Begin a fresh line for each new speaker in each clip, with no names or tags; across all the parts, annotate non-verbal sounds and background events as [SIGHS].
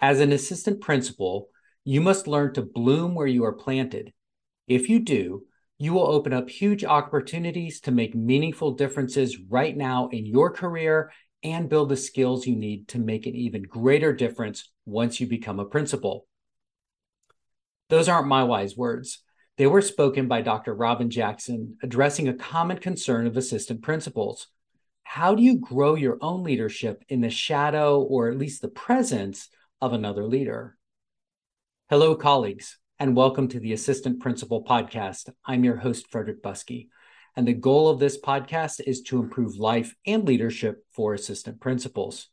As an assistant principal, you must learn to bloom where you are planted. If you do, you will open up huge opportunities to make meaningful differences right now in your career and build the skills you need to make an even greater difference once you become a principal. Those aren't my wise words. They were spoken by Dr. Robyn Jackson, addressing a common concern of assistant principals. How do you grow your own leadership in the shadow or at least the presence of another leader? Hello, colleagues, and welcome to the Assistant Principal Podcast. I'm your host, Frederick Buskey. And the goal of this podcast is to improve life and leadership for assistant principals.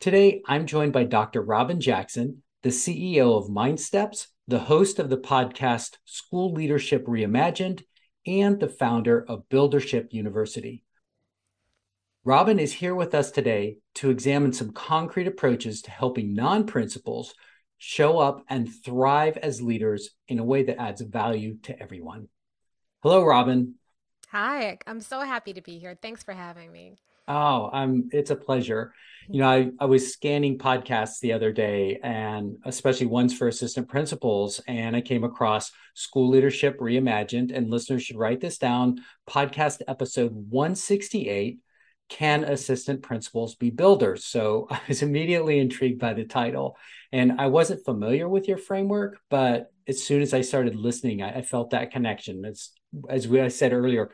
Today, I'm joined by Dr. Robyn Jackson, the CEO of MindSteps, the host of the podcast School Leadership Reimagined, and the founder of Buildership University. Robyn is here with us today to examine some concrete approaches to helping non principals show up and thrive as leaders in a way that adds value to everyone. Hello, Robyn.
Hi, I'm so happy to be here. Thanks for having me.
Oh, I'm it's a pleasure. You know, I, I was scanning podcasts the other day and especially ones for assistant principals, and I came across School Leadership Reimagined, and listeners should write this down. Podcast episode 168 Can Assistant Principals Be Builders? So [LAUGHS] I was immediately intrigued by the title. And I wasn't familiar with your framework, but as soon as I started listening, I, I felt that connection. It's as we I said earlier,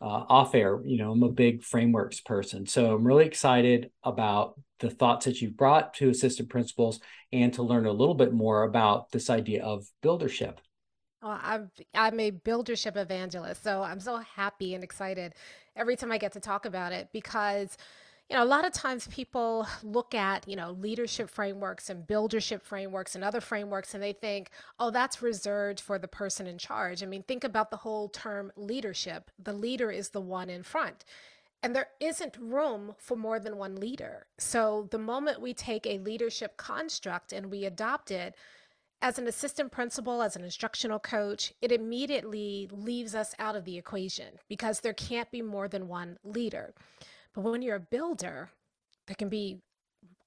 uh, off air, you know, I'm a big frameworks person. So I'm really excited about the thoughts that you've brought to assistant principals and to learn a little bit more about this idea of buildership.
Well, I'm I'm a buildership evangelist, so I'm so happy and excited every time I get to talk about it because you know, a lot of times people look at, you know, leadership frameworks and buildership frameworks and other frameworks and they think, oh, that's reserved for the person in charge. I mean, think about the whole term leadership. The leader is the one in front. And there isn't room for more than one leader. So the moment we take a leadership construct and we adopt it, as an assistant principal, as an instructional coach, it immediately leaves us out of the equation because there can't be more than one leader. But when you're a builder, there can be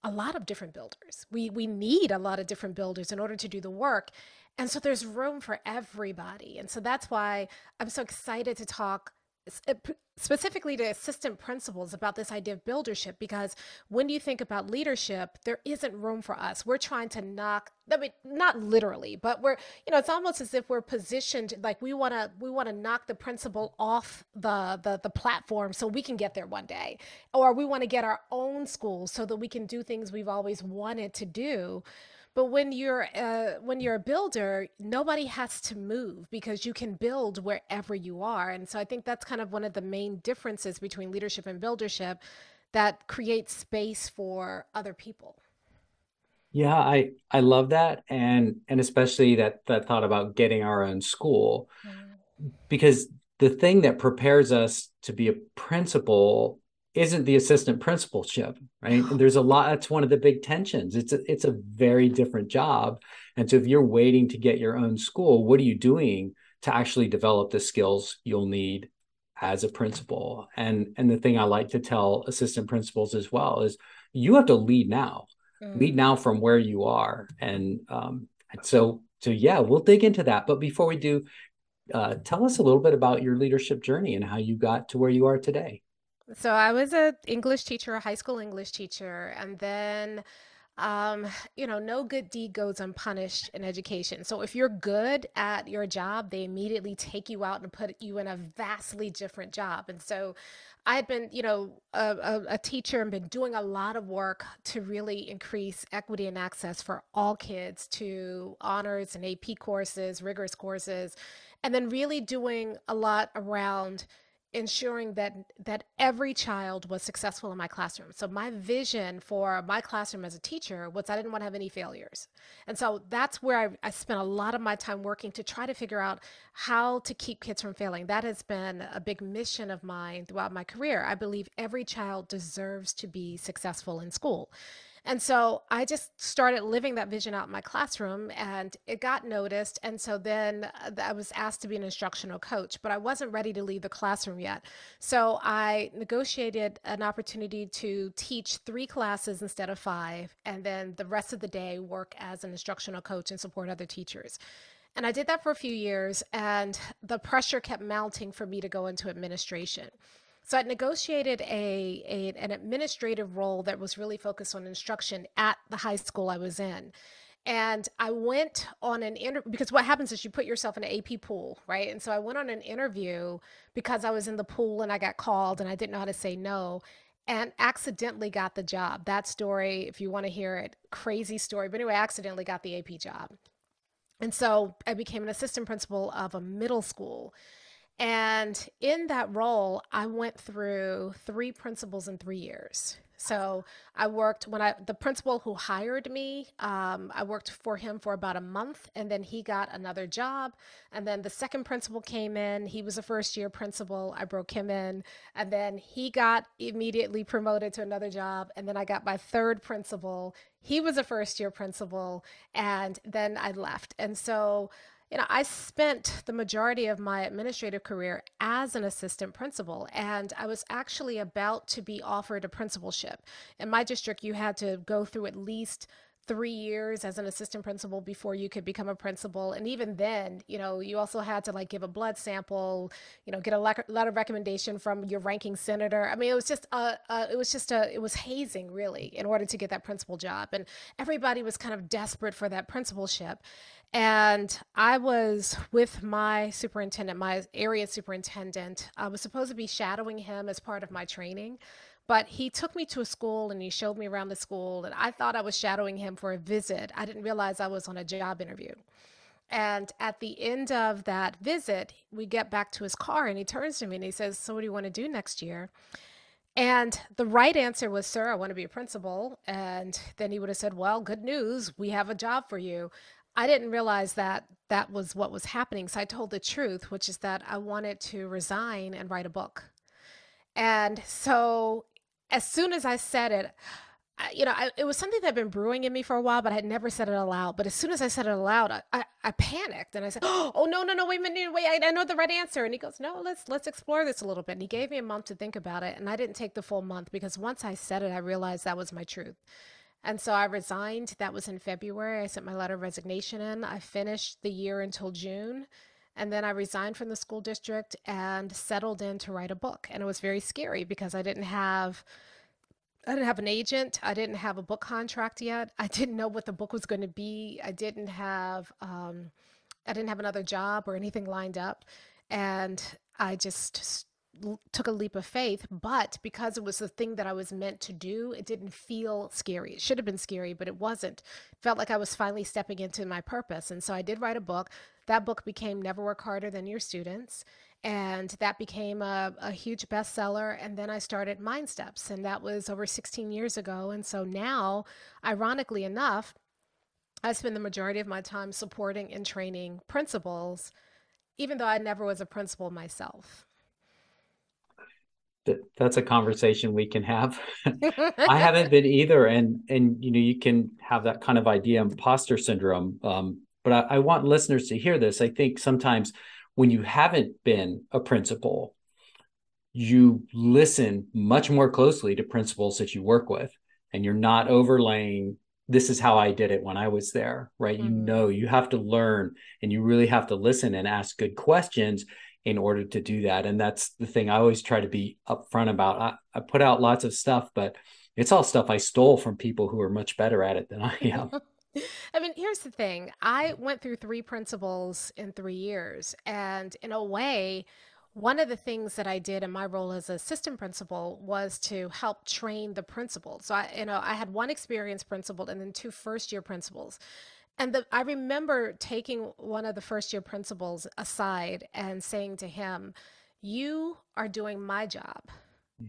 a lot of different builders. We we need a lot of different builders in order to do the work. And so there's room for everybody. And so that's why I'm so excited to talk Eh, specifically to assistant principals about this idea of buildership because when you think about leadership there isn't room for us. We're trying to knock i mean not literally but we're you know it's almost as if we're positioned like we want to we want to knock the principal off the, the the platform so we can get there one day. Or we want to get our own school so that we can do things we've always wanted to do but when you're uh, when you're a builder, nobody has to move because you can build wherever you are. And so I think that's kind of one of the main differences between leadership and buildership that creates space for other people.
Yeah, I I love that and and especially that that thought about getting our own school. Mm-hmm. Because the thing that prepares us to be a principal isn't the assistant principalship, right? And [SIGHS] there's a lot. That's one of the big tensions. It's a, it's a very different job. And so if you're waiting to get your own school, what are you doing to actually develop the skills you'll need as a principal? And and the thing I like to tell assistant principals as well is you have to lead now, mm. lead now from where you are. And um, and so so yeah, we'll dig into that. But before we do, uh, tell us a little bit about your leadership journey and how you got to where you are today.
So I was a English teacher, a high school English teacher, and then um, you know, no good deed goes unpunished in education. So if you're good at your job, they immediately take you out and put you in a vastly different job. And so I had been, you know, a, a, a, teacher and been doing a lot of work to really increase equity and access for all kids to honors and AP courses, rigorous courses, and then really doing a lot around ensuring that that every child was successful in my classroom. So my vision for my classroom as a teacher was I didn't want to have any failures. And so that's where I, I spent a lot of my time working to try to figure out how to keep kids from failing. That has been a big mission of mine throughout my career. I believe every child deserves to be successful in school. And so I just started living that vision out in my classroom and it got noticed. And so then uh, I was asked to be an instructional coach, but I wasn't ready to leave the classroom yet. So I negotiated an opportunity to teach three classes instead of five, and then the rest of the day work as an instructional coach and support other teachers. And I did that for a few years, and the pressure kept mounting for me to go into administration. So I negotiated a, a, an administrative role that was really focused on instruction at the high school I was in. And I went on an interview because what happens is you put yourself in an AP pool, right? And so I went on an interview because I was in the pool and I got called and I didn't know how to say no and accidentally got the job. That story, if you want to hear it, crazy story. But anyway, I accidentally got the AP job. And so I became an assistant principal of a middle school. And in that role, I went through three principals in three years. So I worked when I the principal who hired me, um, I worked for him for about a month, and then he got another job. And then the second principal came in. He was a first year principal. I broke him in, and then he got immediately promoted to another job. And then I got my third principal. He was a first year principal, and then I left. And so you know, I spent the majority of my administrative career as an assistant principal, and I was actually about to be offered a principalship. In my district, you had to go through at least three years as an assistant principal before you could become a principal. And even then you know you also had to like give a blood sample you know get a letter of recommendation from your ranking senator. I mean it was just a, a, it was just a it was hazing really in order to get that principal job. And everybody was kind of desperate for that principalship and I was with my superintendent, my area superintendent. I was supposed to be shadowing him as part of my training. But he took me to a school and he showed me around the school, and I thought I was shadowing him for a visit. I didn't realize I was on a job interview. And at the end of that visit, we get back to his car and he turns to me and he says, So, what do you want to do next year? And the right answer was, Sir, I want to be a principal. And then he would have said, Well, good news. We have a job for you. I didn't realize that that was what was happening. So I told the truth, which is that I wanted to resign and write a book. And so as soon as I said it, I, you know, I, it was something that had been brewing in me for a while, but I had never said it aloud. But as soon as I said it aloud, I, I, I panicked and I said, [GASPS] "Oh no, no, no! Wait a minute! Wait! I, I know the right answer." And he goes, "No, let's let's explore this a little bit." And he gave me a month to think about it, and I didn't take the full month because once I said it, I realized that was my truth. And so I resigned. That was in February. I sent my letter of resignation in. I finished the year until June. And then I resigned from the school district and settled in to write a book. And it was very scary because I didn't have I didn't have an agent. I didn't have a book contract yet. I didn't know what the book was going to be. I didn't have um, I didn't have another job or anything lined up. And I just took a leap of faith, but because it was the thing that I was meant to do, it didn't feel scary. It should have been scary, but it wasn't. It felt like I was finally stepping into my purpose. And so I did write a book. That book became Never Work Harder Than Your Students. And that became a, a huge bestseller. And then I started MindSteps, and that was over 16 years ago. And so now, ironically enough, I spend the majority of my time supporting and training principals, even though I never was a principal myself
that that's a conversation we can have. [LAUGHS] I haven't been either, and and you know you can have that kind of idea imposter syndrome. Um, but I, I want listeners to hear this. I think sometimes when you haven't been a principal, you listen much more closely to principals that you work with, and you're not overlaying. This is how I did it when I was there, right? Mm. You know, you have to learn and you really have to listen and ask good questions in order to do that. And that's the thing I always try to be upfront about. I, I put out lots of stuff, but it's all stuff I stole from people who are much better at it than I [LAUGHS] am.
I mean, here's the thing I went through three principals in three years. And in a way, one of the things that I did in my role as assistant principal was to help train the principal. So I, you know, I had one experienced principal and then two first year principals. And the, I remember taking one of the first year principals aside and saying to him, "You are doing my job. Hmm.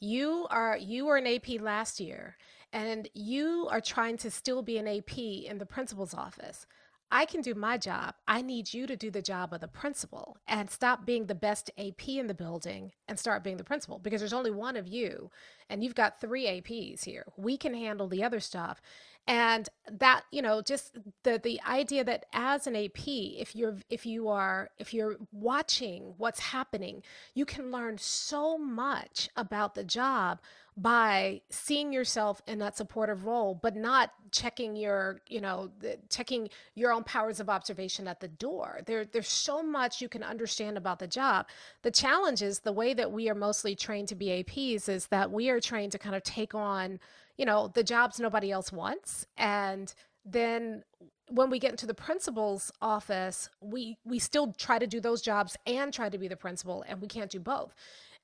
You are you were an AP last year, and you are trying to still be an AP in the principal's office. I can do my job. I need you to do the job of the principal and stop being the best AP in the building and start being the principal because there's only one of you and you've got three APs here. We can handle the other stuff and that you know just the the idea that as an ap if you're if you are if you're watching what's happening you can learn so much about the job by seeing yourself in that supportive role but not checking your you know the, checking your own powers of observation at the door. There there's so much you can understand about the job. The challenge is the way that we are mostly trained to be aps is that we are trained to kind of take on you know, the jobs nobody else wants. And then when we get into the principal's office, we we still try to do those jobs and try to be the principal, and we can't do both.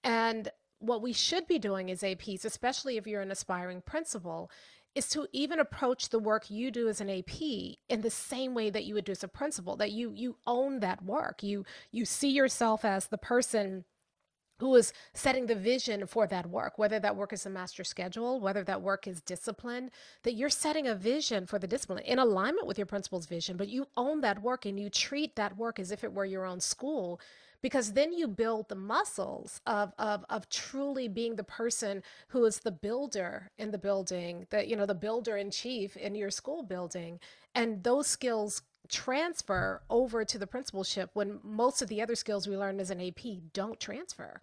And what we should be doing as APs, especially if you're an aspiring principal, is to even approach the work you do as an AP in the same way that you would do as a principal, that you you own that work. You you see yourself as the person who is setting the vision for that work, whether that work is a master schedule, whether that work is discipline, that you're setting a vision for the discipline in alignment with your principal's vision, but you own that work and you treat that work as if it were your own school because then you build the muscles of, of, of truly being the person who is the builder in the building, that, you know, the builder in chief in your school building. And those skills transfer over to the principalship when most of the other skills we learn as an AP don't transfer.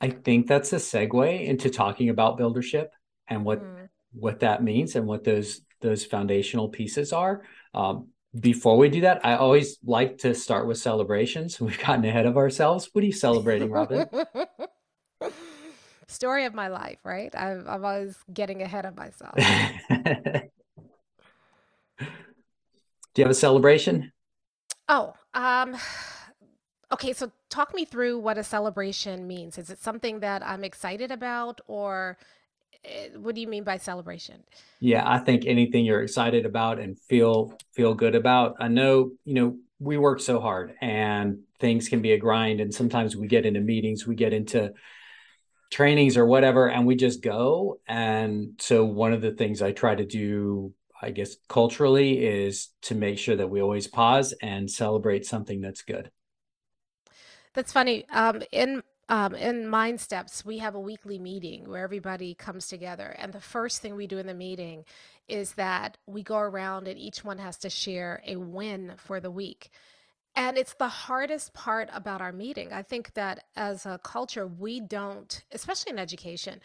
I think that's a segue into talking about buildership and what mm. what that means and what those those foundational pieces are. Um, before we do that, I always like to start with celebrations. [LAUGHS] We've gotten ahead of ourselves. What are you celebrating, Robyn? [LAUGHS]
Story of my life, right? I'm, I'm always getting ahead of myself. [LAUGHS]
Do you have a celebration?
Oh, um, [SIGHS] okay. So talk me through what a celebration means. Is it something that I'm excited about, or eh, what do you mean by celebration?
Yeah, I think anything you're excited about and feel feel good about. I know, you know, we work so hard and things can be a grind and sometimes we get into meetings, we get into trainings or whatever and we just go and so one of the things I try to do I guess culturally is to make sure that we always pause and celebrate something that's good.
That's funny. Um, in um, in MindSteps, we have a weekly meeting where everybody comes together, and the first thing we do in the meeting is that we go around and each one has to share a win for the week. And it's the hardest part about our meeting. I think that as a culture, we don't, especially in education,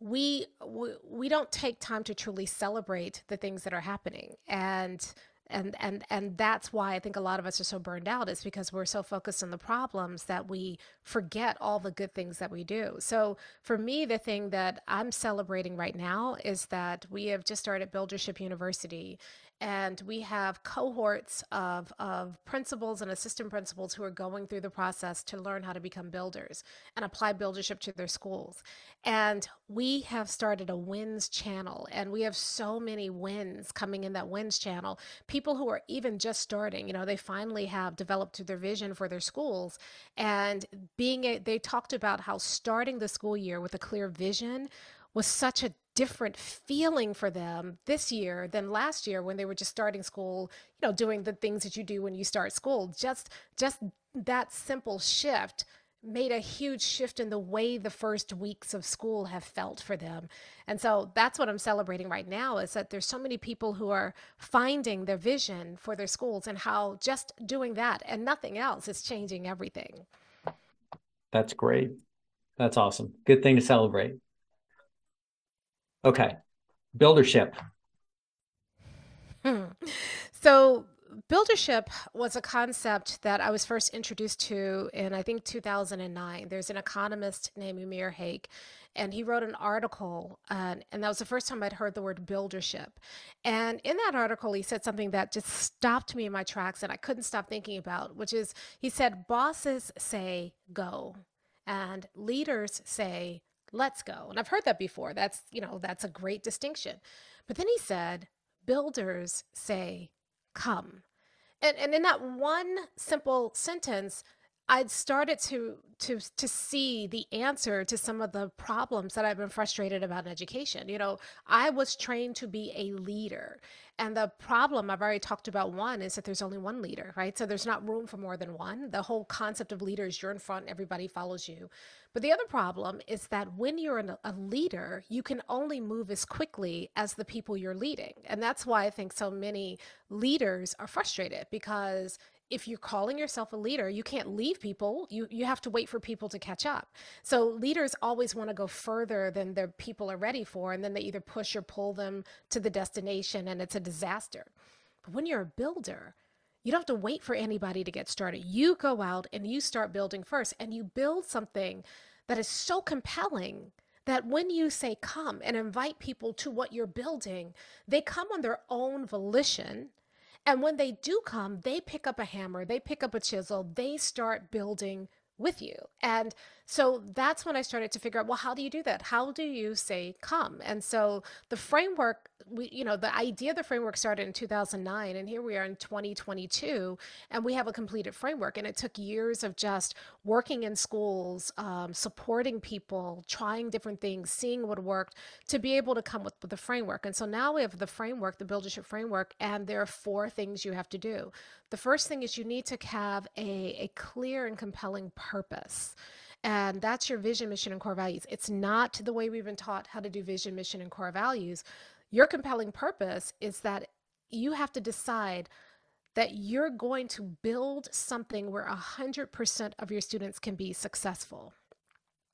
we, we we don't take time to truly celebrate the things that are happening. And and and and that's why i think a lot of us are so burned out is because we're so focused on the problems that we forget all the good things that we do. So for me the thing that i'm celebrating right now is that we have just started buildership university and we have cohorts of, of principals and assistant principals who are going through the process to learn how to become builders and apply buildership to their schools. And we have started a wins channel, and we have so many wins coming in that wins channel. People who are even just starting, you know, they finally have developed their vision for their schools. And being a, they talked about how starting the school year with a clear vision was such a different feeling for them this year than last year when they were just starting school you know doing the things that you do when you start school. Just just that simple shift made a huge shift in the way the first weeks of school have felt for them. And so that's what i'm celebrating right now is that there's so many people who are finding their vision for their schools and how just doing that and nothing else is changing everything.
That's great. That's awesome. Good thing to celebrate Okay. Buildership.
Hmm. So, buildership was a concept that I was first introduced to in, I think, 2009. There's an economist named Umair Haque, and he wrote an article, uh, and that was the first time I'd heard the word buildership. And in that article, he said something that just stopped me in my tracks and I couldn't stop thinking about, which is he said, Bosses say go, and leaders say let's go. And I've heard that before. That's, you know, that's a great distinction. But then he said, builders say, come. And, and in that one simple sentence, I'd started to to to see the answer to some of the problems that I've been frustrated about in education. You know, I was trained to be a leader. And the problem I've already talked about one is that there's only one leader, right? So there's not room for more than one. The whole concept of leader is you're in front, everybody follows you. But the other problem is that when you're an, a leader, you can only move as quickly as the people you're leading. And that's why I think so many leaders are frustrated because if you're calling yourself a leader, you can't leave people. You you have to wait for people to catch up. So leaders always want to go further than their people are ready for, and then they either push or pull them to the destination, and it's a disaster. But when you're a builder, you don't have to wait for anybody to get started. You go out and you start building first, and you build something that is so compelling that when you say come and invite people to what you're building, they come on their own volition and when they do come, they pick up a hammer, they pick up a chisel, they start building with you. And so that's when I started to figure out, well, how do you do that? How do you say come? And so the framework, we, you know, the idea of the framework started in 2009, and here we are in 2022, and we have a completed framework. And it took years of just working in schools, um, supporting people, trying different things, seeing what worked to be able to come with, with the framework. And so now we have the framework, the Buildership framework, and there are four things you have to do. The first thing is you need to have a, a clear and compelling purpose. And that's your vision, mission, and core values. It's not the way we've been taught how to do vision, mission, and core values. Your compelling purpose is that you have to decide that you're going to build something where 100% of your students can be successful.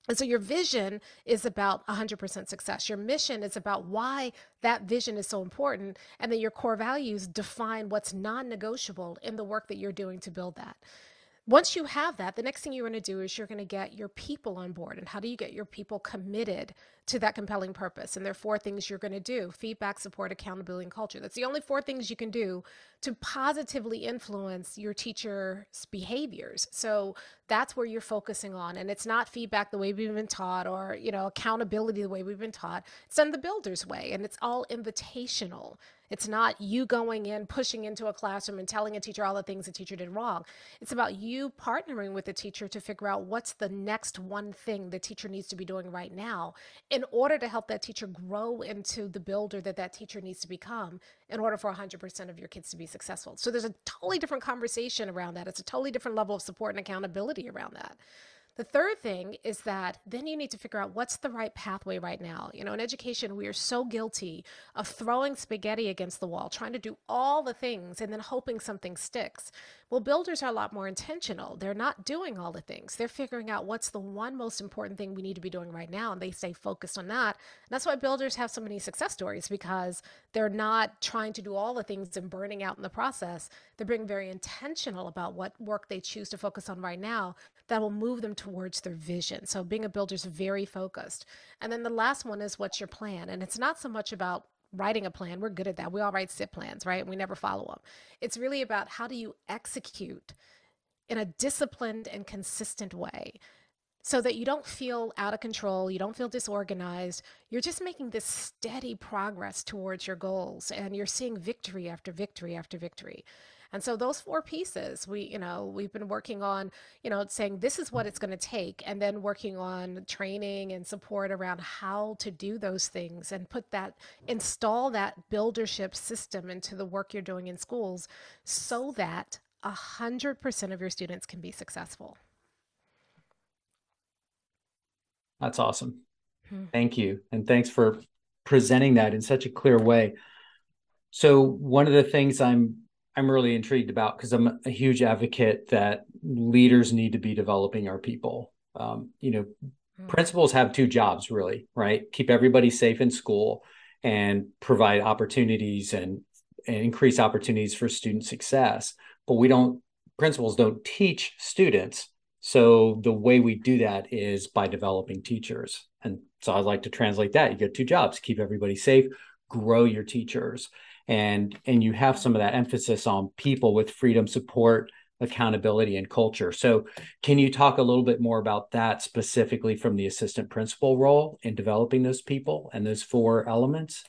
And so your vision is about 100% success. Your mission is about why that vision is so important. And then your core values define what's non negotiable in the work that you're doing to build that once you have that, the next thing you're going to do is you're going to get your people on board. And how do you get your people committed to that compelling purpose? And there are four things you're going to do feedback, support, accountability, and culture. That's the only four things you can do to positively influence your teacher's behaviors. So that's where you're focusing on. And it's not feedback the way we've been taught or, you know, accountability the way we've been taught. It's done the builder's way and it's all invitational. It's not you going in, pushing into a classroom and telling a teacher all the things the teacher did wrong. It's about you partnering with the teacher to figure out what's the next one thing the teacher needs to be doing right now in order to help that teacher grow into the builder that that teacher needs to become in order for 100% of your kids to be successful. So there's a totally different conversation around that. It's a totally different level of support and accountability around that. The third thing is that then you need to figure out what's the right pathway right now. You know, in education, we are so guilty of throwing spaghetti against the wall, trying to do all the things and then hoping something sticks. Well, builders are a lot more intentional. They're not doing all the things. They're figuring out what's the one most important thing we need to be doing right now, and they stay focused on that. And that's why builders have so many success stories because they're not trying to do all the things and burning out in the process. They're being very intentional about what work they choose to focus on right now that will move them towards their vision. So being a builder is very focused. And then the last one is what's your plan? And it's not so much about writing a plan. We're good at that. We all write SIP plans, right? We never follow them. It's really about how do you execute in a disciplined and consistent way so that you don't feel out of control, you don't feel disorganized. You're just making this steady progress towards your goals and you're seeing victory after victory after victory. And so those four pieces, we, you know, we've been working on, you know, saying this is what it's going to take and then working on training and support around how to do those things and put that install that buildership system into the work you're doing in schools so that a 100% of your students can be successful.
That's awesome. Hmm. Thank you. And thanks for presenting that in such a clear way. So, one of the things I'm I'm really intrigued about because I'm a huge advocate that leaders need to be developing our people. Um, you know, mm-hmm. principals have two jobs really, right? Keep everybody safe in school and provide opportunities and, and increase opportunities for student success. But we don't principals don't teach students. So the way we do that is by developing teachers. And so I'd like to translate that. You get two jobs, keep everybody safe, grow your teachers and and you have some of that emphasis on people with freedom support accountability and culture so can you talk a little bit more about that specifically from the assistant principal role in developing those people and those four elements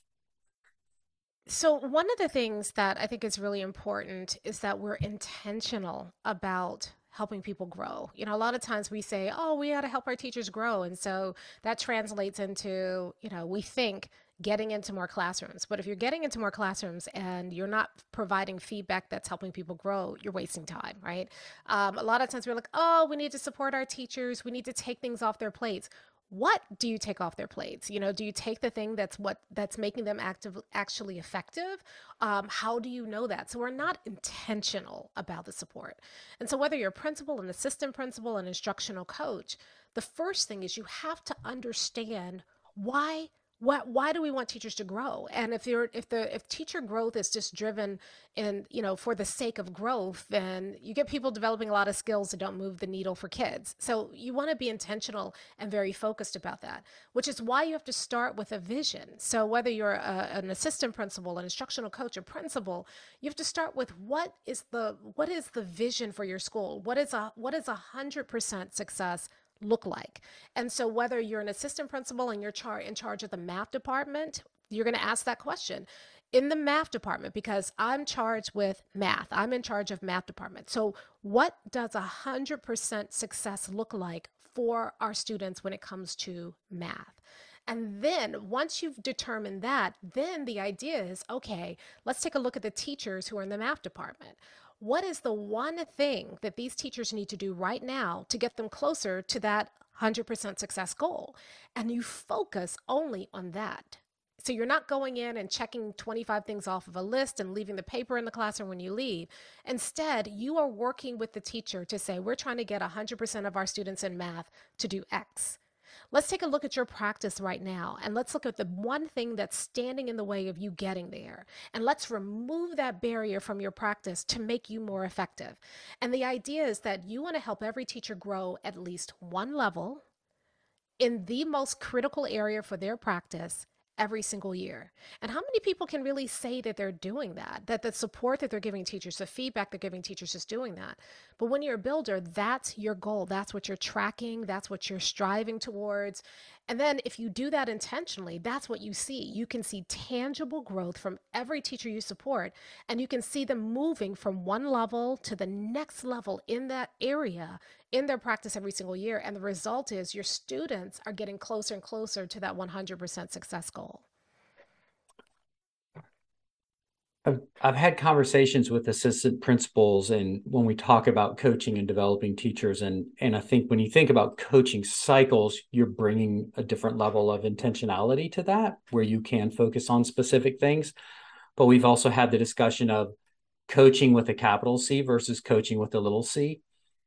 so, one of the things that I think is really important is that we're intentional about helping people grow. You know, a lot of times we say, oh, we got to help our teachers grow. And so that translates into, you know, we think getting into more classrooms. But if you're getting into more classrooms and you're not providing feedback that's helping people grow, you're wasting time, right? Um, a lot of times we're like, oh, we need to support our teachers. We need to take things off their plates what do you take off their plates you know do you take the thing that's what that's making them active actually effective um, how do you know that so we're not intentional about the support and so whether you're a principal an assistant principal an instructional coach the first thing is you have to understand why why, why do we want teachers to grow? And if you're if the if teacher growth is just driven in you know for the sake of growth then you get people developing a lot of skills that don't move the needle for kids. So you want to be intentional and very focused about that which is why you have to start with a vision. So whether you're a, an assistant principal an instructional coach a principal you have to start with what is the what is the vision for your school? What is a what is a hundred percent success look like? And so, whether you're an assistant principal and you're char- in charge of the math department, you're going to ask that question in the math department because I'm charged with math. I'm in charge of math department. So, what does a 100% success look like for our students when it comes to math? And then once you've determined that, then the idea is okay, let's take a look at the teachers who are in the math department what is the one thing that these teachers need to do right now to get them closer to that 100% success goal? And you focus only on that. So you're not going in and checking 25 things off of a list and leaving the paper in the classroom when you leave. Instead, you are working with the teacher to say, we're trying to get 100% of our students in math to do X. Let's take a look at your practice right now and let's look at the one thing that's standing in the way of you getting there. And let's remove that barrier from your practice to make you more effective. And the idea is that you want to help every teacher grow at least one level in the most critical area for their practice every single year. And how many people can really say that they're doing that? That the support that they're giving teachers, the feedback they're giving teachers is doing that. But when you're a builder, that's your goal. That's what you're tracking, that's what you're striving towards. And then if you do that intentionally, that's what you see. You can see tangible growth from every teacher you support, and you can see them moving from one level to the next level in that area in their practice every single year. And the result is your students are getting closer and closer to that 100% success goal.
I've, I've had conversations with assistant principals and when we talk about coaching and developing teachers and and I think when you think about coaching cycles you're bringing a different level of intentionality to that where you can focus on specific things. But we've also had the discussion of coaching with a capital C versus coaching with a little c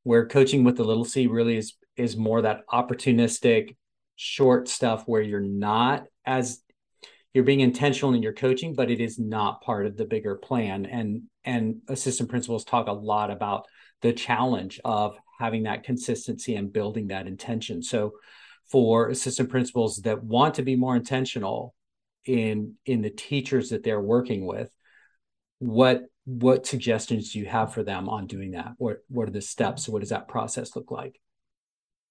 where coaching with the little c really is is more that opportunistic short stuff where you're not as you're being intentional in your coaching but it is not part of the bigger plan. And and assistant principals talk a lot about the challenge of having that consistency and building that intention. So for assistant principals that want to be more intentional in in the teachers that they're working with what what suggestions do you have for them on doing that? What what are the steps? What does that process look like?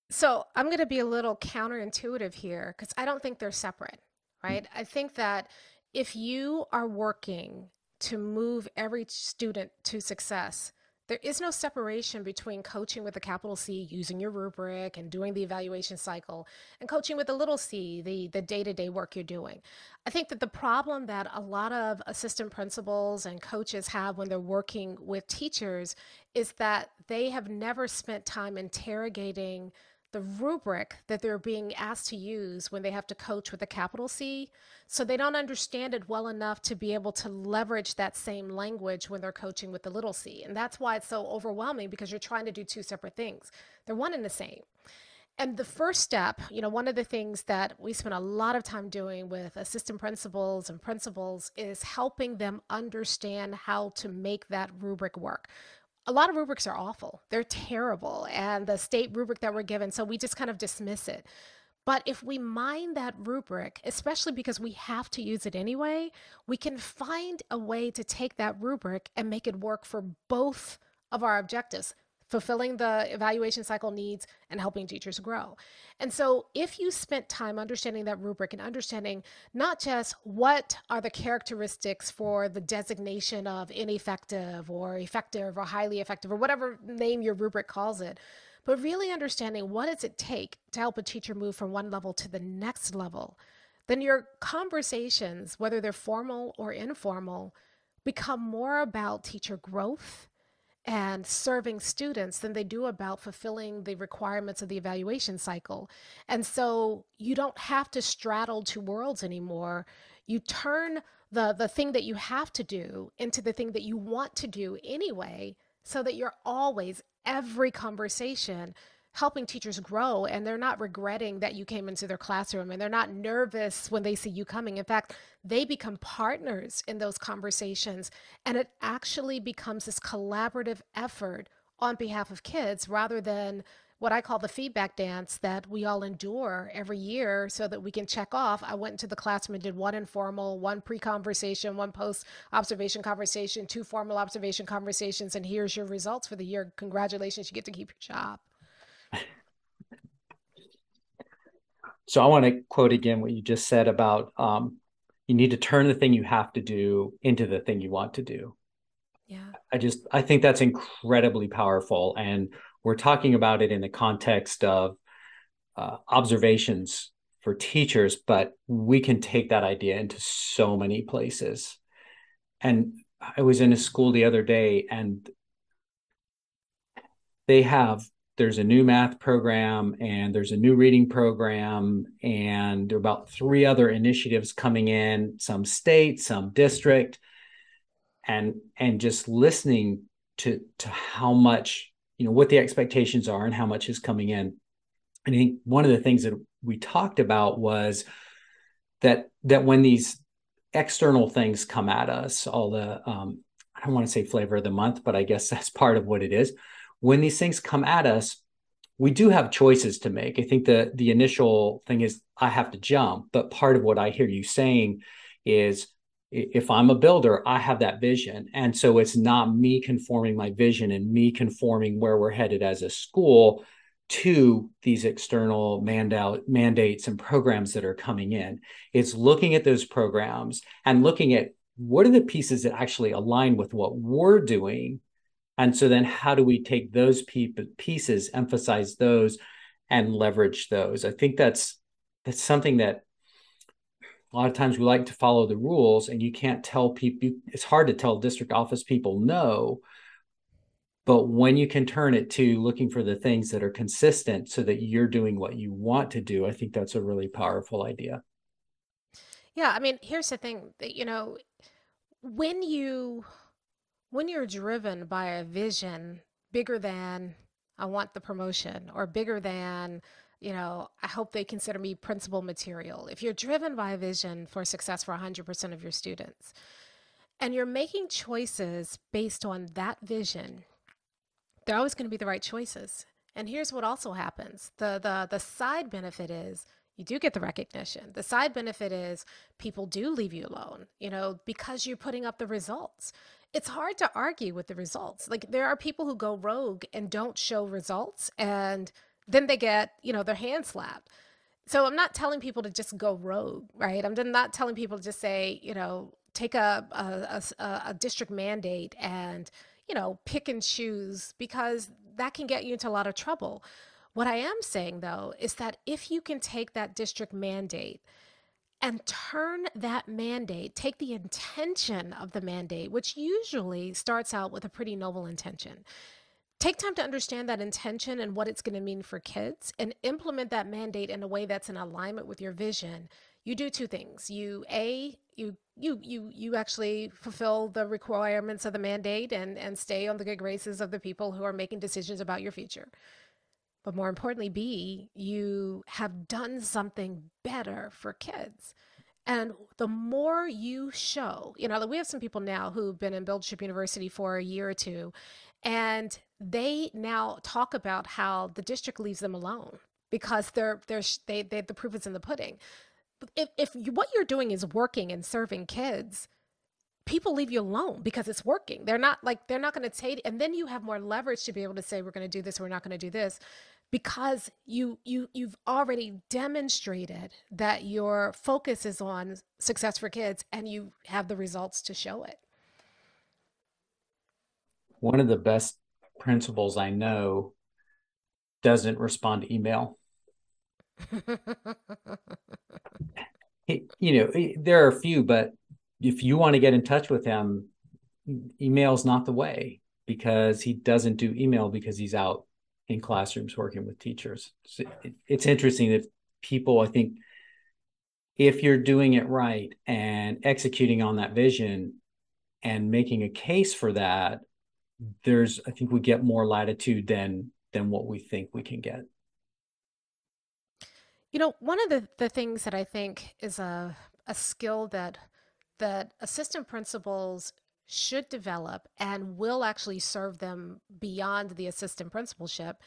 So i'm going to be a little counterintuitive here because i don't think they're separate right mm-hmm. i think that if you are working to move every student to success there is no separation between coaching with a capital C, using your rubric and doing the evaluation cycle, and coaching with a little c, the, the day-to-day work you're doing. I think that the problem that a lot of assistant principals and coaches have when they're working with teachers is that they have never spent time interrogating the rubric that they're being asked to use when they have to coach with a capital C. So they don't understand it well enough to be able to leverage that same language when they're coaching with the little c. And that's why it's so overwhelming because you're trying to do two separate things. They're one and the same. And the first step, you know, one of the things that we spend a lot of time doing with assistant principals and principals is helping them understand how to make that rubric work a lot of rubrics are awful. They're terrible. And the state rubric that we're given, so we just kind of dismiss it. But if we mind that rubric, especially because we have to use it anyway, we can find a way to take that rubric and make it work for both of our objectives fulfilling the evaluation cycle needs and helping teachers grow. And so, if you spent time understanding that rubric and understanding not just what are the characteristics for the designation of ineffective or effective or highly effective or whatever name your rubric calls it, but really understanding what does it take to help a teacher move from one level to the next level, then your conversations, whether they're formal or informal, become more about teacher growth and serving students than they do about fulfilling the requirements of the evaluation cycle. And so you don't have to straddle two worlds anymore. You turn the the thing that you have to do into the thing that you want to do anyway so that you're always every conversation helping teachers grow and they're not regretting that you came into their classroom and they're not nervous when they see you coming. In fact, they become partners in those conversations and it actually becomes this collaborative effort on behalf of kids rather than what I call the feedback dance that we all endure every year so that we can check off. I went into the classroom and did one informal, one pre conversation, one post observation conversation, two formal observation conversations, and here's your results for the year. Congratulations, you get to keep your job.
So I want to quote again what you just said about um, you need to turn the thing you have to do into the thing you want to do.
Yeah.
I just I think that's incredibly powerful, and we're talking about it in the context of uh, observations for teachers, but we can take that idea into so many places. And I was in a school the other day, and they have there's a new math program and there's a new reading program and there are about three other initiatives coming in some state some district and and just listening to to how much you know what the expectations are and how much is coming in. I think one of the things that we talked about was that that when these external things come at us all the um, i don't want to say flavor of the month but i guess [LAUGHS] that's part of what it is when these things come at us, we do have choices to make. I think the the initial thing is I have to jump, but part of what I hear you saying is if I'm a builder, I have that vision. And so it's not me conforming my vision and me conforming where we're headed as a school to these external mandate, mandates and programs that are coming in. It's looking at those programs and looking at what are the pieces that actually align with what we're doing and so then how do we take those pieces, emphasize those and leverage those? I think that's that's something that a lot of times we like to follow the rules and you can't tell people it's hard to tell district office people no but when you can turn it to looking for the things that are consistent so that you're doing what you want to do i think that's a really powerful idea
Yeah, I mean, here's the thing that, you know, when you when you're driven by a vision bigger than I want the promotion or bigger than, you know, I hope they consider me principal material. If you're driven by a vision for success for 100% of your students and you're making choices based on that vision, they're always going to be the right choices. And here's what also happens. The the the side benefit is you do get the recognition. The side benefit is people do leave you alone, you know, because you're putting up the results it's hard to argue with the results. Like there are people who go rogue and don't show results and then they get, you know, their hand slapped. So I'm not telling people to just go rogue, right? I'm not telling people to just say, you know, take a a, a, a district mandate and, you know, pick and choose because that can get you into a lot of trouble. What I am saying though is that if you can take that district mandate and turn that mandate, take the intention of the mandate, which usually starts out with a pretty noble intention. Take time to understand that intention and what it's going to mean for kids and implement that mandate in a way that's in alignment with your vision. You do two things. You a you you you you actually fulfill the requirements of the mandate and and stay on the good graces of the people who are making decisions about your future. But more importantly, B, you have done something better for kids. And the more you show, you know, we have some people now who've been in Buildership University for a year or two, and they now talk about how the district leaves them alone because they're they're they, they the proof is in the pudding. If if you, what you're doing is working and serving kids, people leave you alone because it's working. They're not like they're not going to take and then you have more leverage to be able to say we're going to do this, we're not going to do this because you you you've already demonstrated that your focus is on success for kids and you have the results to show it.
One of the best principals I know doesn't respond to email. [LAUGHS] you know, there are a few, but if you want to get in touch with him, email is not the way because he doesn't do email because he's out in classrooms working with teachers. So it, it's interesting that people, I think, if you're doing it right and executing on that vision and making a case for that, there's I think we get more latitude than than what we think we can get.
You know, one of the, the things that I think is a, a skill that that assistant principals should develop and will actually serve them beyond the assistant principalship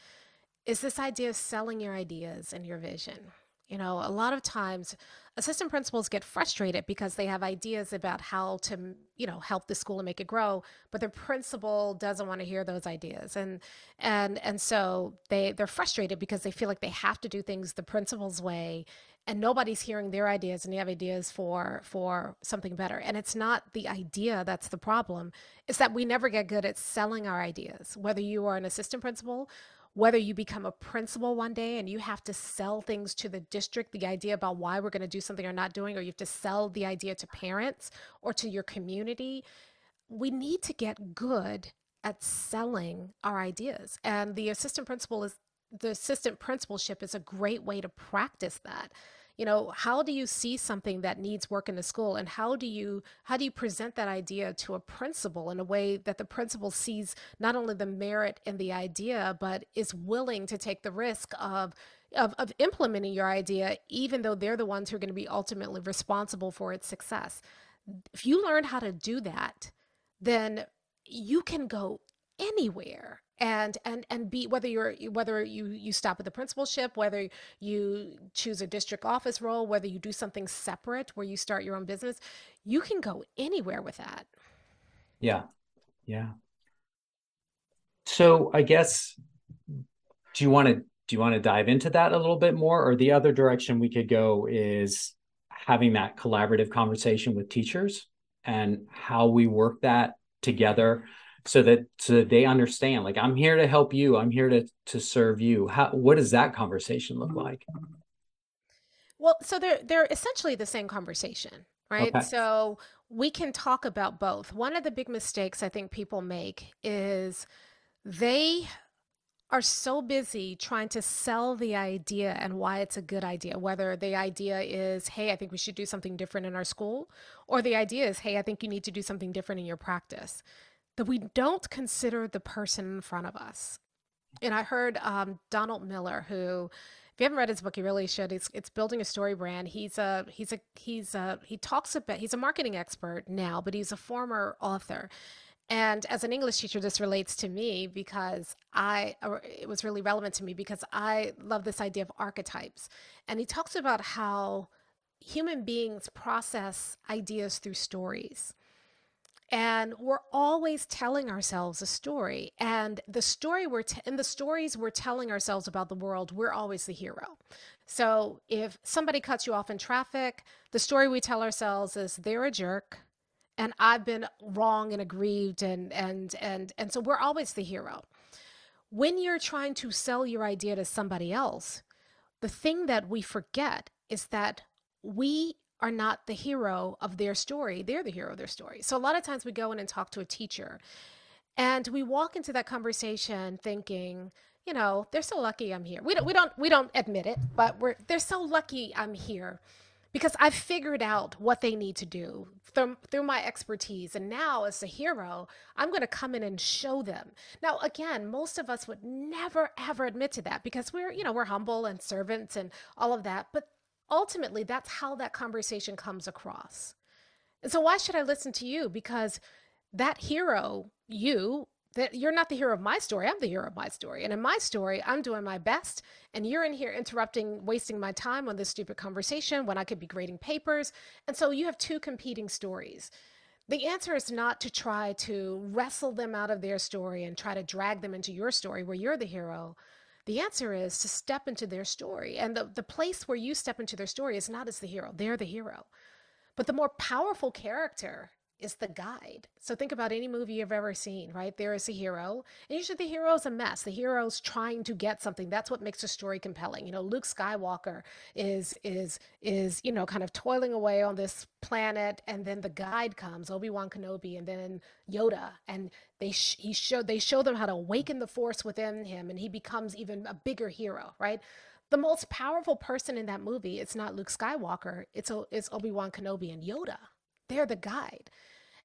is this idea of selling your ideas and your vision. You know, a lot of times assistant principals get frustrated because they have ideas about how to, you know, help the school and make it grow, but the principal doesn't want to hear those ideas. And and and so they they're frustrated because they feel like they have to do things the principal's way and nobody's hearing their ideas and they have ideas for for something better. And it's not the idea that's the problem. It's that we never get good at selling our ideas. Whether you are an assistant principal whether you become a principal one day and you have to sell things to the district, the idea about why we're going to do something or not doing, or you have to sell the idea to parents or to your community, we need to get good at selling our ideas. And the assistant principal is the assistant principalship is a great way to practice that you know how do you see something that needs work in the school? And how do you how do you present that idea to a principal in a way that the principal sees not only the merit in the idea but is willing to take the risk of of, of implementing your idea even though they're the ones who are going to be ultimately responsible for its success? If you learn how to do that then you can go anywhere and and and be whether you're whether you you stop at the principalship whether you choose a district office role whether you do something separate where you start your own business you can go anywhere with that.
Yeah. Yeah. So i guess do you want to do you want to dive into that a little bit more? Or the other direction we could go is having that collaborative conversation with teachers and how we work that together so that so that they understand like i'm here to help you. I'm here to to serve you. How what does that conversation look mm-hmm. like?
Well so they're they're essentially the same conversation right? Okay. so we can talk about both. One of the big mistakes i think people make is they are so busy trying to sell the idea and why it's a good idea. Whether the idea is, hey, I think we should do something different in our school, or the idea is, hey, I think you need to do something different in your practice that we don't consider the person in front of us. And I heard um, Donald Miller, who, if you haven't read his book, you really should. It's, it's building a story brand. He's a he's a he's a he talks about he's a marketing expert now, but he's a former author. And as an English teacher, this relates to me because I, it was really relevant to me because I love this idea of archetypes. And he talks about how human beings process ideas through stories. And we're always telling ourselves a story. And the story we're t- in the stories we're telling ourselves about the world, we're always the hero. So if somebody cuts you off in traffic, the story we tell ourselves is they're a jerk and I've been wrong and aggrieved and and and and so we're always the hero. When you're trying to sell your idea to somebody else, the thing that we forget is that we are not the hero of their story. They're the hero of their story. So a lot of times we go in and talk to a teacher and we walk into that conversation thinking, you know, they're so lucky I'm here. We don't we don't we don't admit it, but we're they're so lucky I'm here because I've figured out what they need to do through, through my expertise. And now, as a hero, I'm going to come in and show them. Now, again, most of us would never, ever admit to that because we're, you know, we're humble and servants and all of that. But ultimately that's how that conversation comes across. And so why should I listen to you? Because that hero, you, that you're not the hero of my story. I'm the hero of my story. And in my story, I'm doing my best. And you're in here interrupting, wasting my time on this stupid conversation when I could be grading papers. And so you have two competing stories. the answer is not to try to wrestle them out of their story and try to drag them into your story where you're the hero. The answer is to step into their story. And the, the place where you step into their story is not as the hero, they're the hero. But the more powerful character is the guide. So think about any movie you've ever seen, right? There is a hero, and usually the hero is a mess. The hero's trying to get something. That's what makes a story compelling. You know, Luke Skywalker is is is you know kind of toiling away on this planet, and then the guide comes, Obi Wan Kenobi, and then Yoda, and they sh- he show they show them how to awaken the Force within him, and he becomes even a bigger hero, right? The most powerful person in that movie, it's not Luke Skywalker, it's, it's Obi Wan Kenobi and Yoda. They're the guide.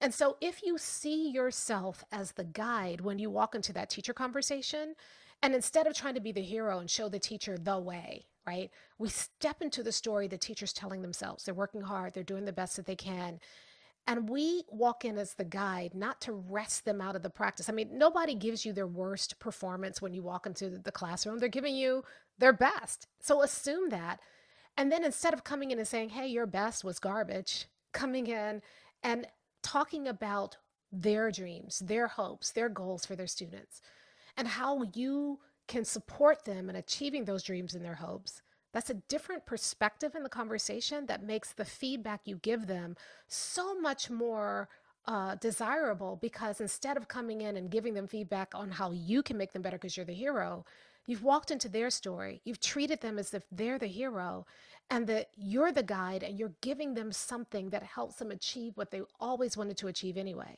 And so if you see yourself as the guide when you walk into that teacher conversation, and instead of trying to be the hero and show the teacher the way, right? We step into the story the teacher's telling themselves. They're working hard, they're doing the best that they can. And we walk in as the guide, not to wrest them out of the practice. I mean, nobody gives you their worst performance when you walk into the classroom. They're giving you their best. So assume that. And then instead of coming in and saying, hey, your best was garbage, coming in and talking about their dreams, their hopes, their goals for their students, and how you can support them in achieving those dreams and their hopes. That's a different perspective in the conversation that makes the feedback you give them so much more uh, desirable because instead of coming in and giving them feedback on how you can make them better because you're the hero, you've walked into their story, you've treated them as if they're the hero, and that you're the guide and you're giving them something that helps them achieve what they always wanted to achieve anyway.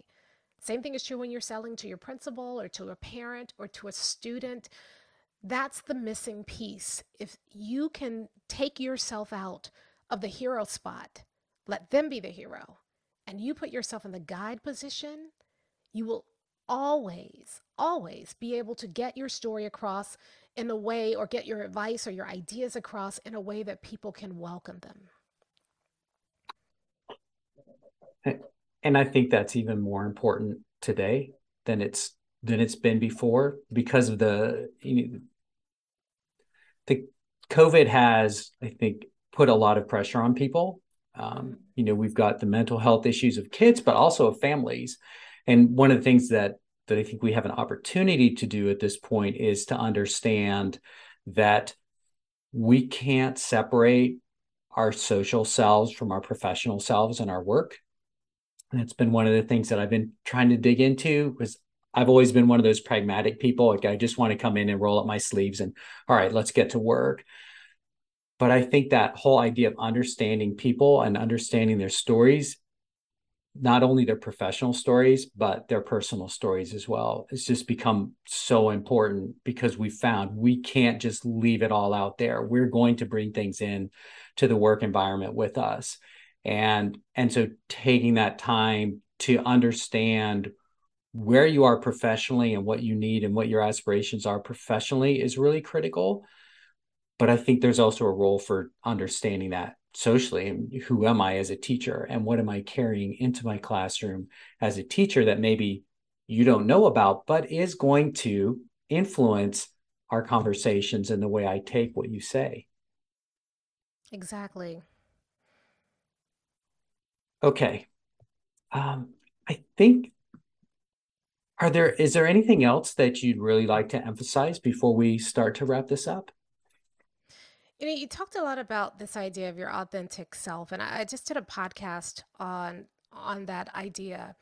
Same thing is true when you're selling to your principal or to a parent or to a student. That's the missing piece. If you can take yourself out of the hero spot, let them be the hero, and you put yourself in the guide position, you will always, always be able to get your story across in a way or get your advice or your ideas across in a way that people can welcome them.
And I think that's even more important today than it's than it's been before because of the you know, the COVID has I think put a lot of pressure on people. Um, you know, we've got the mental health issues of kids, but also of families. And one of the things that that I think we have an opportunity to do at this point is to understand that we can't separate our social selves from our professional selves and our work. And it's been one of the things that I've been trying to dig into was I've always been one of those pragmatic people. Like I just want to come in and roll up my sleeves and all right, let's get to work. But I think that whole idea of understanding people and understanding their stories not only their professional stories but their personal stories as well it's just become so important because we found we can't just leave it all out there. We're going to bring things in to the work environment with us. And and so taking that time to understand where you are professionally and what you need and what your aspirations are professionally is really critical but i think there's also a role for understanding that socially who am i as a teacher? And what am i carrying into my classroom as a teacher that maybe you don't know about but is going to influence our conversations and the way i take what you say?
Exactly.
okay. Um, i think are there is there anything else that you'd really like to emphasize before we start to wrap this up
You know, you talked a lot about this idea of your authentic self, and I just did a podcast on on that idea.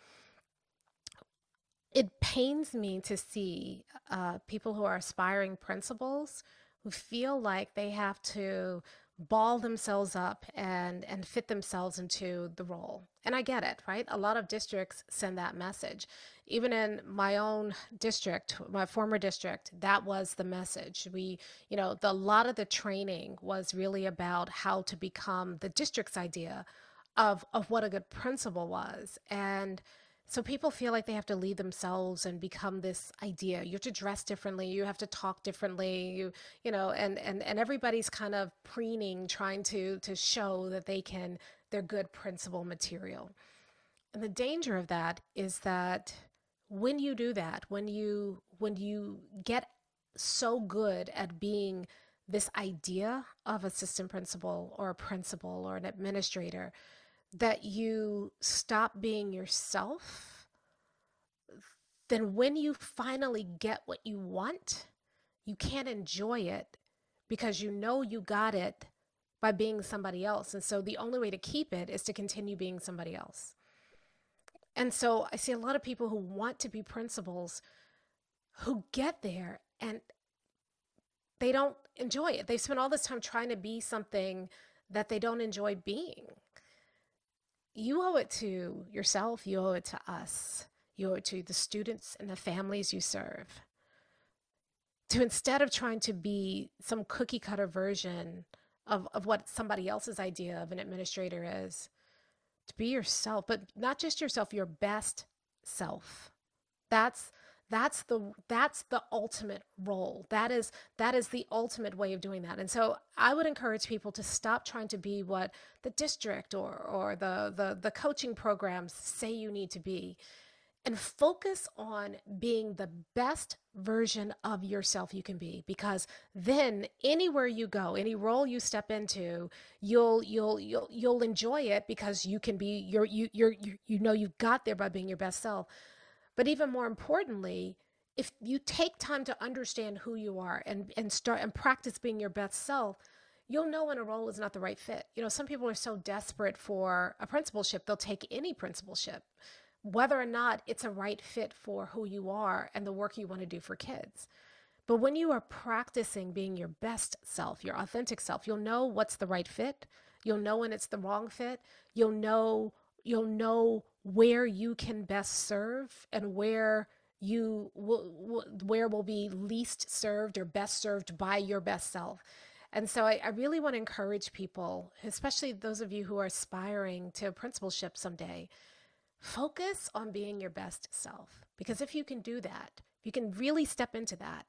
It pains me to see uh, people who are aspiring principals who feel like they have to ball themselves up and and fit themselves into the role. And I get it, right? A lot of districts send that message. Even in my own district, my former district, that was the message. We, you know, the, a lot of the training was really about how to become the district's idea of of what a good principal was. And so people feel like they have to lead themselves and become this idea. You have to dress differently, you have to talk differently, you you know, and and and everybody's kind of preening trying to to show that they can they're good principal material. And the danger of that is that when you do that, when you when you get so good at being this idea of assistant principal or a principal or an administrator that you stop being yourself, then when you finally get what you want, you can't enjoy it because you know you got it by being somebody else. And so the only way to keep it is to continue being somebody else. And so I see a lot of people who want to be principals who get there and they don't enjoy it. They spend all this time trying to be something that they don't enjoy being. You owe it to yourself, you owe it to us, you owe it to the students and the families you serve. To instead of trying to be some cookie cutter version of, of what somebody else's idea of an administrator is, to be yourself, but not just yourself, your best self. That's that's the that's the ultimate role. That is that is the ultimate way of doing that. And so i would encourage people to stop trying to be what the district or or the the, the coaching programs say you need to be and focus on being the best version of yourself you can be because then anywhere you go any role you step into you'll you'll you'll you'll enjoy it because you can be your you you're, you you know you got there by being your best self but even more importantly, if you take time to understand who you are and, and start and practice being your best self, you'll know when a role is not the right fit. You know, some people are so desperate for a principalship, they'll take any principalship, whether or not it's a right fit for who you are and the work you want to do for kids. But when you are practicing being your best self, your authentic self, you'll know what's the right fit. You'll know when it's the wrong fit. You'll know you'll know where you can best serve and where you will where will be least served or best served by your best self. And so I, I, really want to encourage people especially those of you who are aspiring to a principalship someday focus on being your best self. Because if you can do that you can really step into that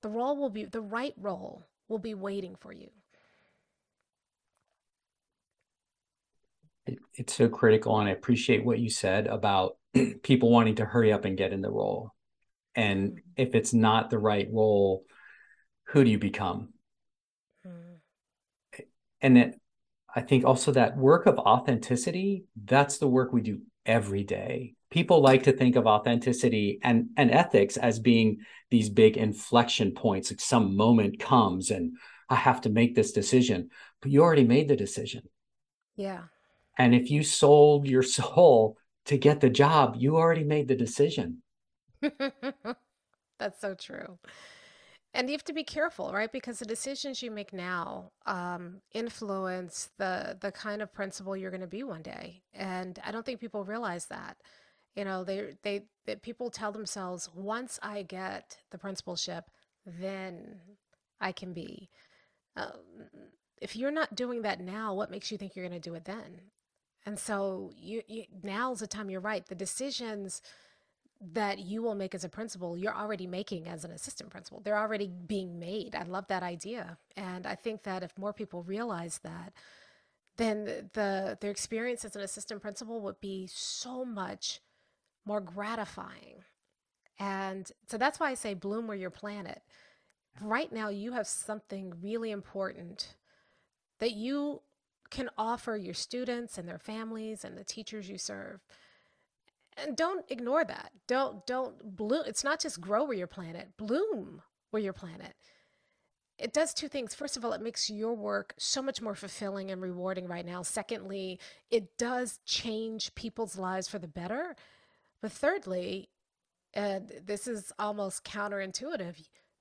the role will be the right role will be waiting for you
it, it's so critical and i appreciate what you said about [CLEARS THROAT] people wanting to hurry up and get in the role. And if it's not the right role who do you become? Mm. and it, i think also that work of authenticity that's the work we do every day. People like to think of authenticity and and ethics as being these big inflection points like some moment comes and i have to make this decision but you already made the decision.
Yeah
and if you sold your [LAUGHS] soul to get the job, you already made the decision. [LAUGHS]
That's so true. And you have to be careful, right? Because the decisions you make now um, influence the the kind of principal you're going to be one day. And I don't think people realize that. You know, they they, people tell themselves, once I get the principalship, then I can be. Um, if you're not doing that now, what makes you think you're going to do it then? And so you, you now's the time you're right. The decisions that you will make as a principal, you're already making as an assistant principal. They're already being made. I love that idea. And I think that if more people realize that, then the their experience as an assistant principal would be so much more gratifying. And so that's why I say bloom where you're planted. Right now you have something really important that you can offer your students and their families and the teachers you serve. And don't ignore that. Don't don't bloom it's not just grow where you're planted bloom where you're planted it does two things. First of all it makes your work so much more fulfilling and rewarding right now. Secondly it does change people's lives for the better. But thirdly and this is almost counterintuitive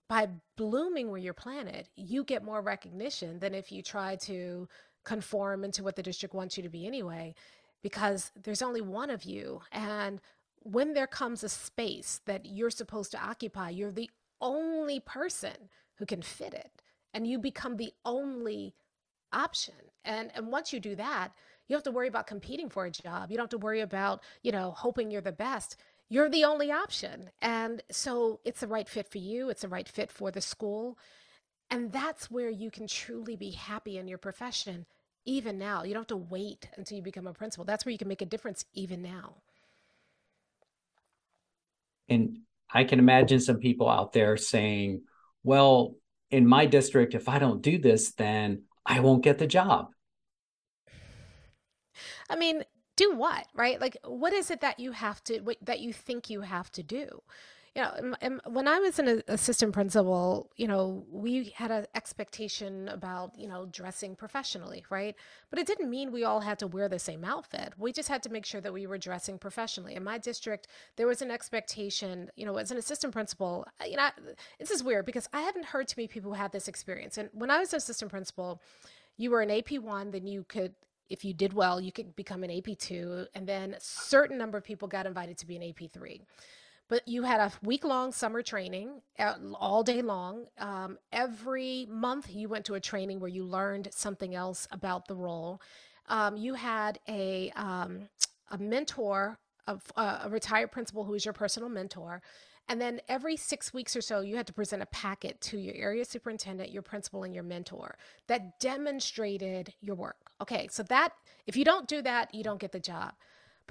by blooming where you're planted you get more recognition than if you try to conform into what the district wants you to be anyway, because there's only one of you. And when there comes a space that you're supposed to occupy, you're the only person who can fit it. And you become the only option. And, and once you do that, you have to worry about competing for a job. You don't have to worry about, you know, hoping you're the best. You're the only option. And so it's the right fit for you. It's the right fit for the school. And that's where you can truly be happy in your profession, even now. You don't have to wait until you become a principal. That's where you can make a difference, even now.
And I can imagine some people out there saying, well, in my district, if I don't do this, then I won't get the job.
I mean, do what, right? Like, what is it that you have to, what, that you think you have to do? You um, know, um, when I was an assistant principal, you know, we had an expectation about, you know, dressing professionally, right? But it didn't mean we all had to wear the same outfit. We just had to make sure that we were dressing professionally. In my district, there was an expectation, you know, as an assistant principal, you know, this is weird because I haven't heard too many people who had this experience. And when I was an assistant principal, you were an AP1, then you could if you did well, you could become an AP2, and then a certain number of people got invited to be an AP3 but you had a week long summer training uh, all day long. Um, every month, you went to a training where you learned something else about the role. Um, you had a, um, a mentor, of, uh, a retired principal who was your personal mentor. And then every six weeks or so, you had to present a packet to your area superintendent, your principal, and your mentor that demonstrated your work. Okay, so that, if you don't do that, you don't get the job.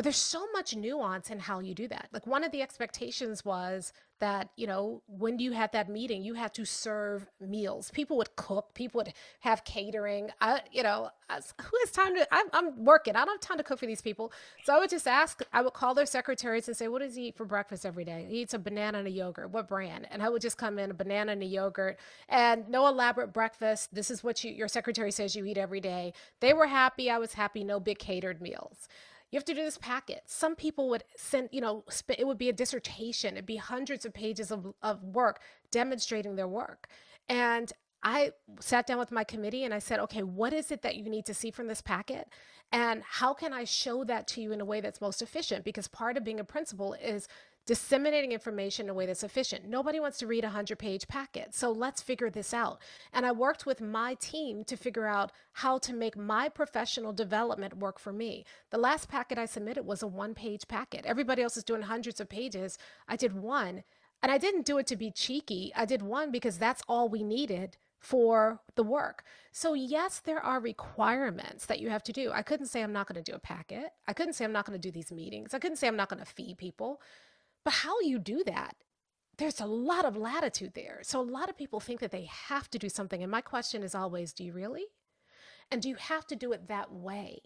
But there's so much nuance in how you do that. Like one of the expectations was that, you know, when you had that meeting, you had to serve meals. People would cook, people would have catering. I, you know, who has time to, I'm, I'm, working. I don't have time to cook for these people. So I would just ask, I would call their secretaries and say, what does he eat for breakfast every day? He eats a banana and a yogurt. What brand? And I would just come in a banana and a yogurt and no elaborate breakfast. This is what you, your secretary says you eat every day. They were happy. I was happy. No big catered meals you have to do this packet. Some people would send, you know, it would be a dissertation, it'd be hundreds of pages of, of work demonstrating their work. And I sat down with my committee and I said, okay, what is it that you need to see from this packet? And how can I show that to you in a way that's most efficient? Because part of being a principal is disseminating information in a way that's efficient. Nobody wants to read a 100 page packet. So let's figure this out. And I worked with my team to figure out how to make my professional development work for me. The last packet I submitted was a one page packet. Everybody else is doing hundreds of pages. I did one. And I didn't do it to be cheeky. I did one because that's all we needed for the work. So, yes, there are requirements that you have to do. I couldn't say I'm not going to do a packet. I couldn't say I'm not going to do these meetings. I couldn't say I'm not going to feed people. But how you do that, there's a lot of latitude there. So a lot of people think that they have to do something. And my question is always do you really? And do you have to do it that way?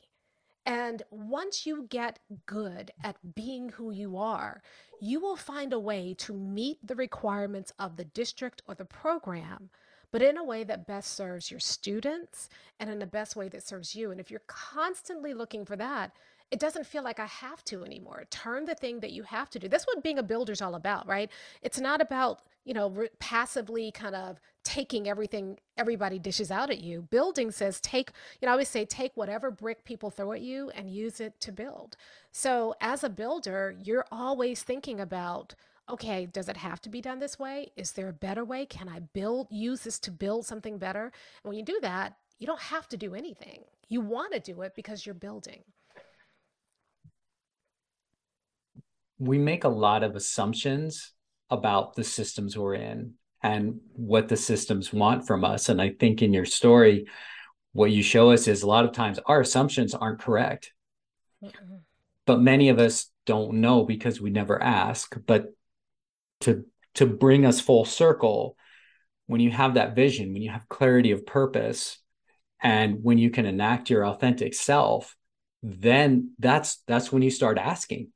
And once you get good at being who you are, you will find a way to meet the requirements of the district or the program, but in a way that best serves your students and in the best way that serves you. And if you're constantly looking for that, it doesn't feel like I have to anymore. Turn the thing that you have to do. That's what being a builder is all about, right? It's not about, you know, re- passively kind of taking everything everybody dishes out at you. Building says take, you know, I always say take whatever brick people throw at you and use it to build. So as a builder, you're always thinking about, okay, does it have to be done this way? Is there a better way? Can I build, use this to build something better? And when you do that, you don't have to do anything. You want to do it because you're building.
we make a lot of assumptions about the systems we're in and what the systems want from us. And I think in your story, what you show us is a lot of times our assumptions aren't correct. Mm-hmm. But many of us don't know because we never ask. But to to bring us full circle, when you have that vision, when you have clarity of purpose, and when you can enact your authentic self, then that's that's when you start asking.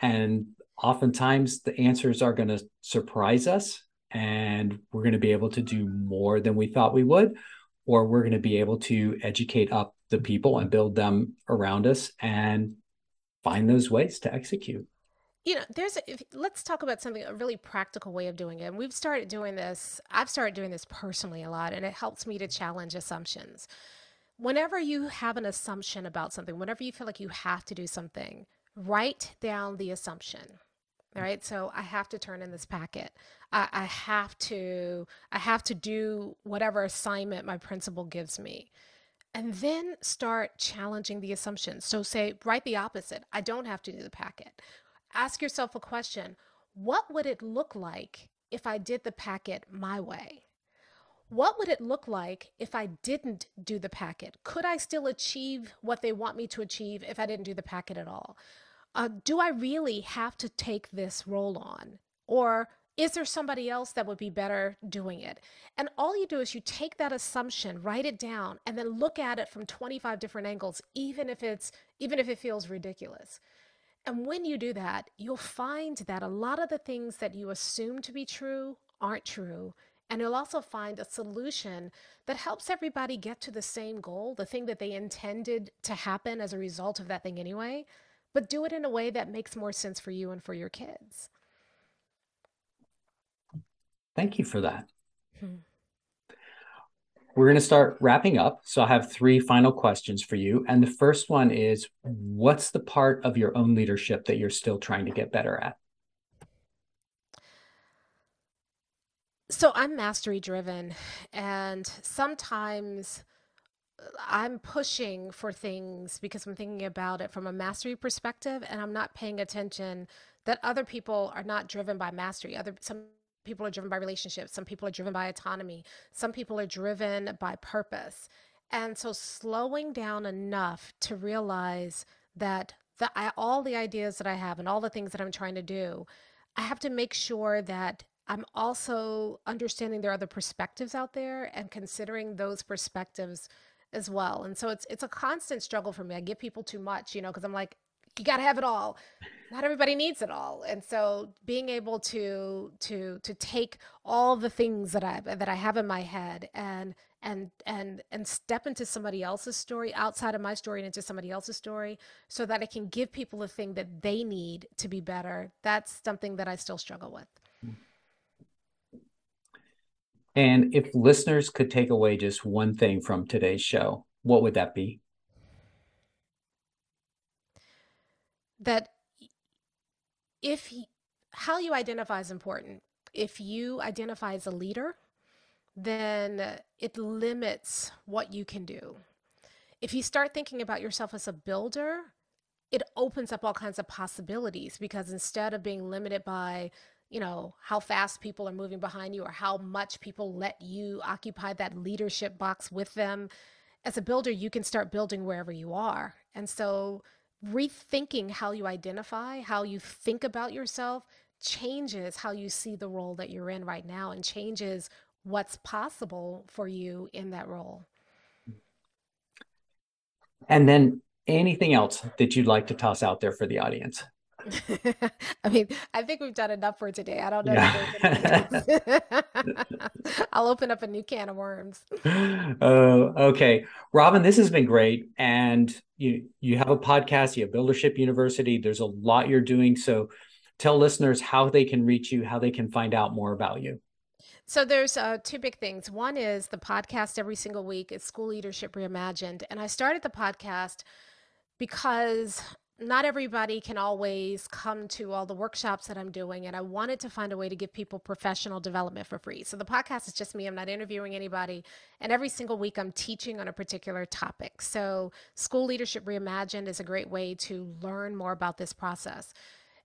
And oftentimes the answers are going to surprise us and we're going to be able to do more than we thought we would or we're going to be able to educate up the people and build them around us and find those ways to execute
you know there's a, if, let's talk about something a really practical way of doing it and we've started doing this i've started doing this personally a lot and it helps me to challenge assumptions. Whenever you have an assumption about something whenever you feel like you have to do something write down the assumption all right? So i have to turn in this packet. I, I, have to i have to do whatever assignment my principal gives me and then start challenging the assumptions so say write the opposite. I don't have to do the packet ask yourself a question what would it look like if i did the packet my way what would it look like if I didn't do the packet? Could I still achieve what they want me to achieve if I didn't do the packet at all? uh, do I really have to take this role on? Or is there somebody else that would be better doing it? And all you do is you take that assumption, write it down, and then look at it from 25 different angles, even if it's even if it feels ridiculous. And when you do that, you'll find that a lot of the things that you assume to be true aren't true. And you'll also find a solution that helps everybody get to the same goal, the thing that they intended to happen as a result of that thing anyway, but do it in a way that makes more sense for you and for your kids.
Thank you for that. Hmm. We're going to start wrapping up. So I have three final questions for you. And the first one is what's the part of your own leadership that you're still trying to get better at?
So I'm mastery driven, and sometimes uh, I'm pushing for things because I'm thinking about it from a mastery perspective, and I'm not paying attention that other people are not driven by mastery. Other some people are driven by relationships, some people are driven by autonomy, some people are driven by purpose. And so slowing down enough to realize that the I, all the ideas that I have and all the things that I'm trying to do, I have to make sure that I'm also understanding there are other perspectives out there and considering those perspectives as well. And so it's it's a constant struggle for me. I give people too much, you know, because I'm like, you got to have it all. Not everybody needs it all. And so being able to to to take all the things that I that I have in my head and and and and step into somebody else's story outside of my story and into somebody else's story so that I can give people the thing that they need to be better. That's something that I still struggle with.
And if listeners could take away just one thing from today's show, what would that be?
That if how you identify is important. If you identify as a leader, then it limits what you can do. If you start thinking about yourself as a builder, it opens up all kinds of possibilities because instead of being limited by you know, how fast people are moving behind you or how much people let you occupy that leadership box with them. As a builder, you can start building wherever you are. And so, rethinking how you identify, how you think about yourself, changes how you see the role that you're in right now and changes what's possible for you in that role.
And then anything else that you'd like to toss out there for the audience? [LAUGHS]
I mean, I think we've done enough for today. I don't know. Yeah. [LAUGHS] [LAUGHS] I'll open up a new can of worms.
Uh, okay, Robyn, this has been great, and you you have a podcast. You have Buildership University. There's a lot you're doing. So, tell listeners how they can reach you, how they can find out more about you.
So there's uh, two big things. One is the podcast every single week. It's School Leadership Reimagined, and I started the podcast because not everybody can always come to all the workshops that I'm doing, and I wanted to find a way to give people professional development for free. So the podcast is just me, I'm not interviewing anybody. And every single week, I'm teaching on a particular topic. So School Leadership Reimagined is a great way to learn more about this process.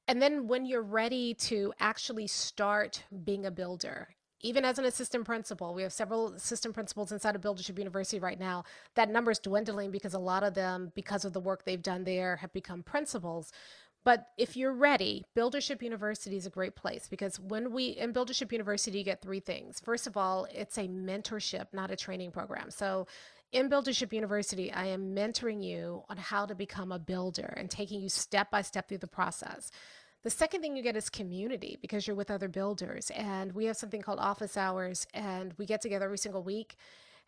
And then when you're ready to actually start being a builder, even as an assistant principal, we have several assistant principals inside of Buildership University right now. That number is dwindling because a lot of them, because of the work they've done there, have become principals. But if you're ready, Buildership University is a great place because when we in Buildership University, you get three things. First of all, it's a mentorship, not a training program. So in Buildership University, I am mentoring you on how to become a builder and taking you step by step through the process. The second thing you get is community because you're with other builders. And we have something called office hours, and we get together every single week.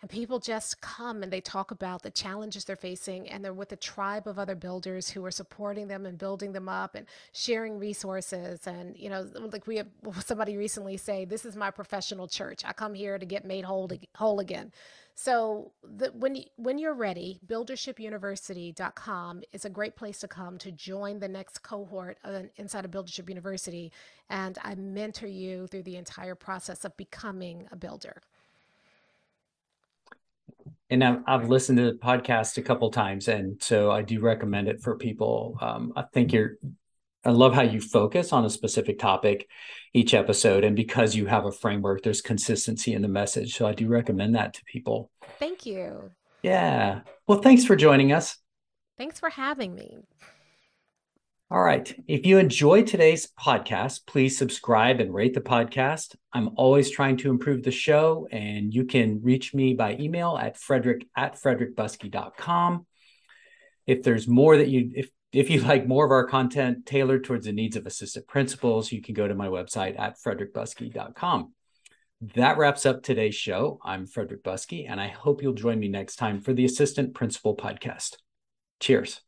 And people just come and they talk about the challenges they're facing, and they're with a tribe of other builders who are supporting them and building them up and sharing resources. And, you know, like we have [LAUGHS] somebody recently say, This is my professional church. I come here to get made whole, whole again. So the, when you, when you're ready, buildershipuniversity.com is a great place to come to join the next cohort of, inside of Buildership University, and I mentor you through the entire process of becoming a builder.
And I've, I've listened to the podcast a couple times, and so I do recommend it for people. Um, I think you're I love how you focus on a specific topic each episode. And because you have a framework, there's consistency in the message. So I do recommend that to people.
Thank you.
Yeah. Well, thanks for joining us.
Thanks for having me.
All right. If you enjoyed today's podcast, please subscribe and rate the podcast. I'm always trying to improve the show, and you can reach me by email at frederick at frederickbuskey.com. If there's more that you, if if you like more of our content tailored towards the needs of assistant principals, you can go to my website at frederickbuskey.com. That wraps up today's show. I'm Frederick Buskey, and I hope you'll join me next time for the Assistant Principal Podcast. Cheers.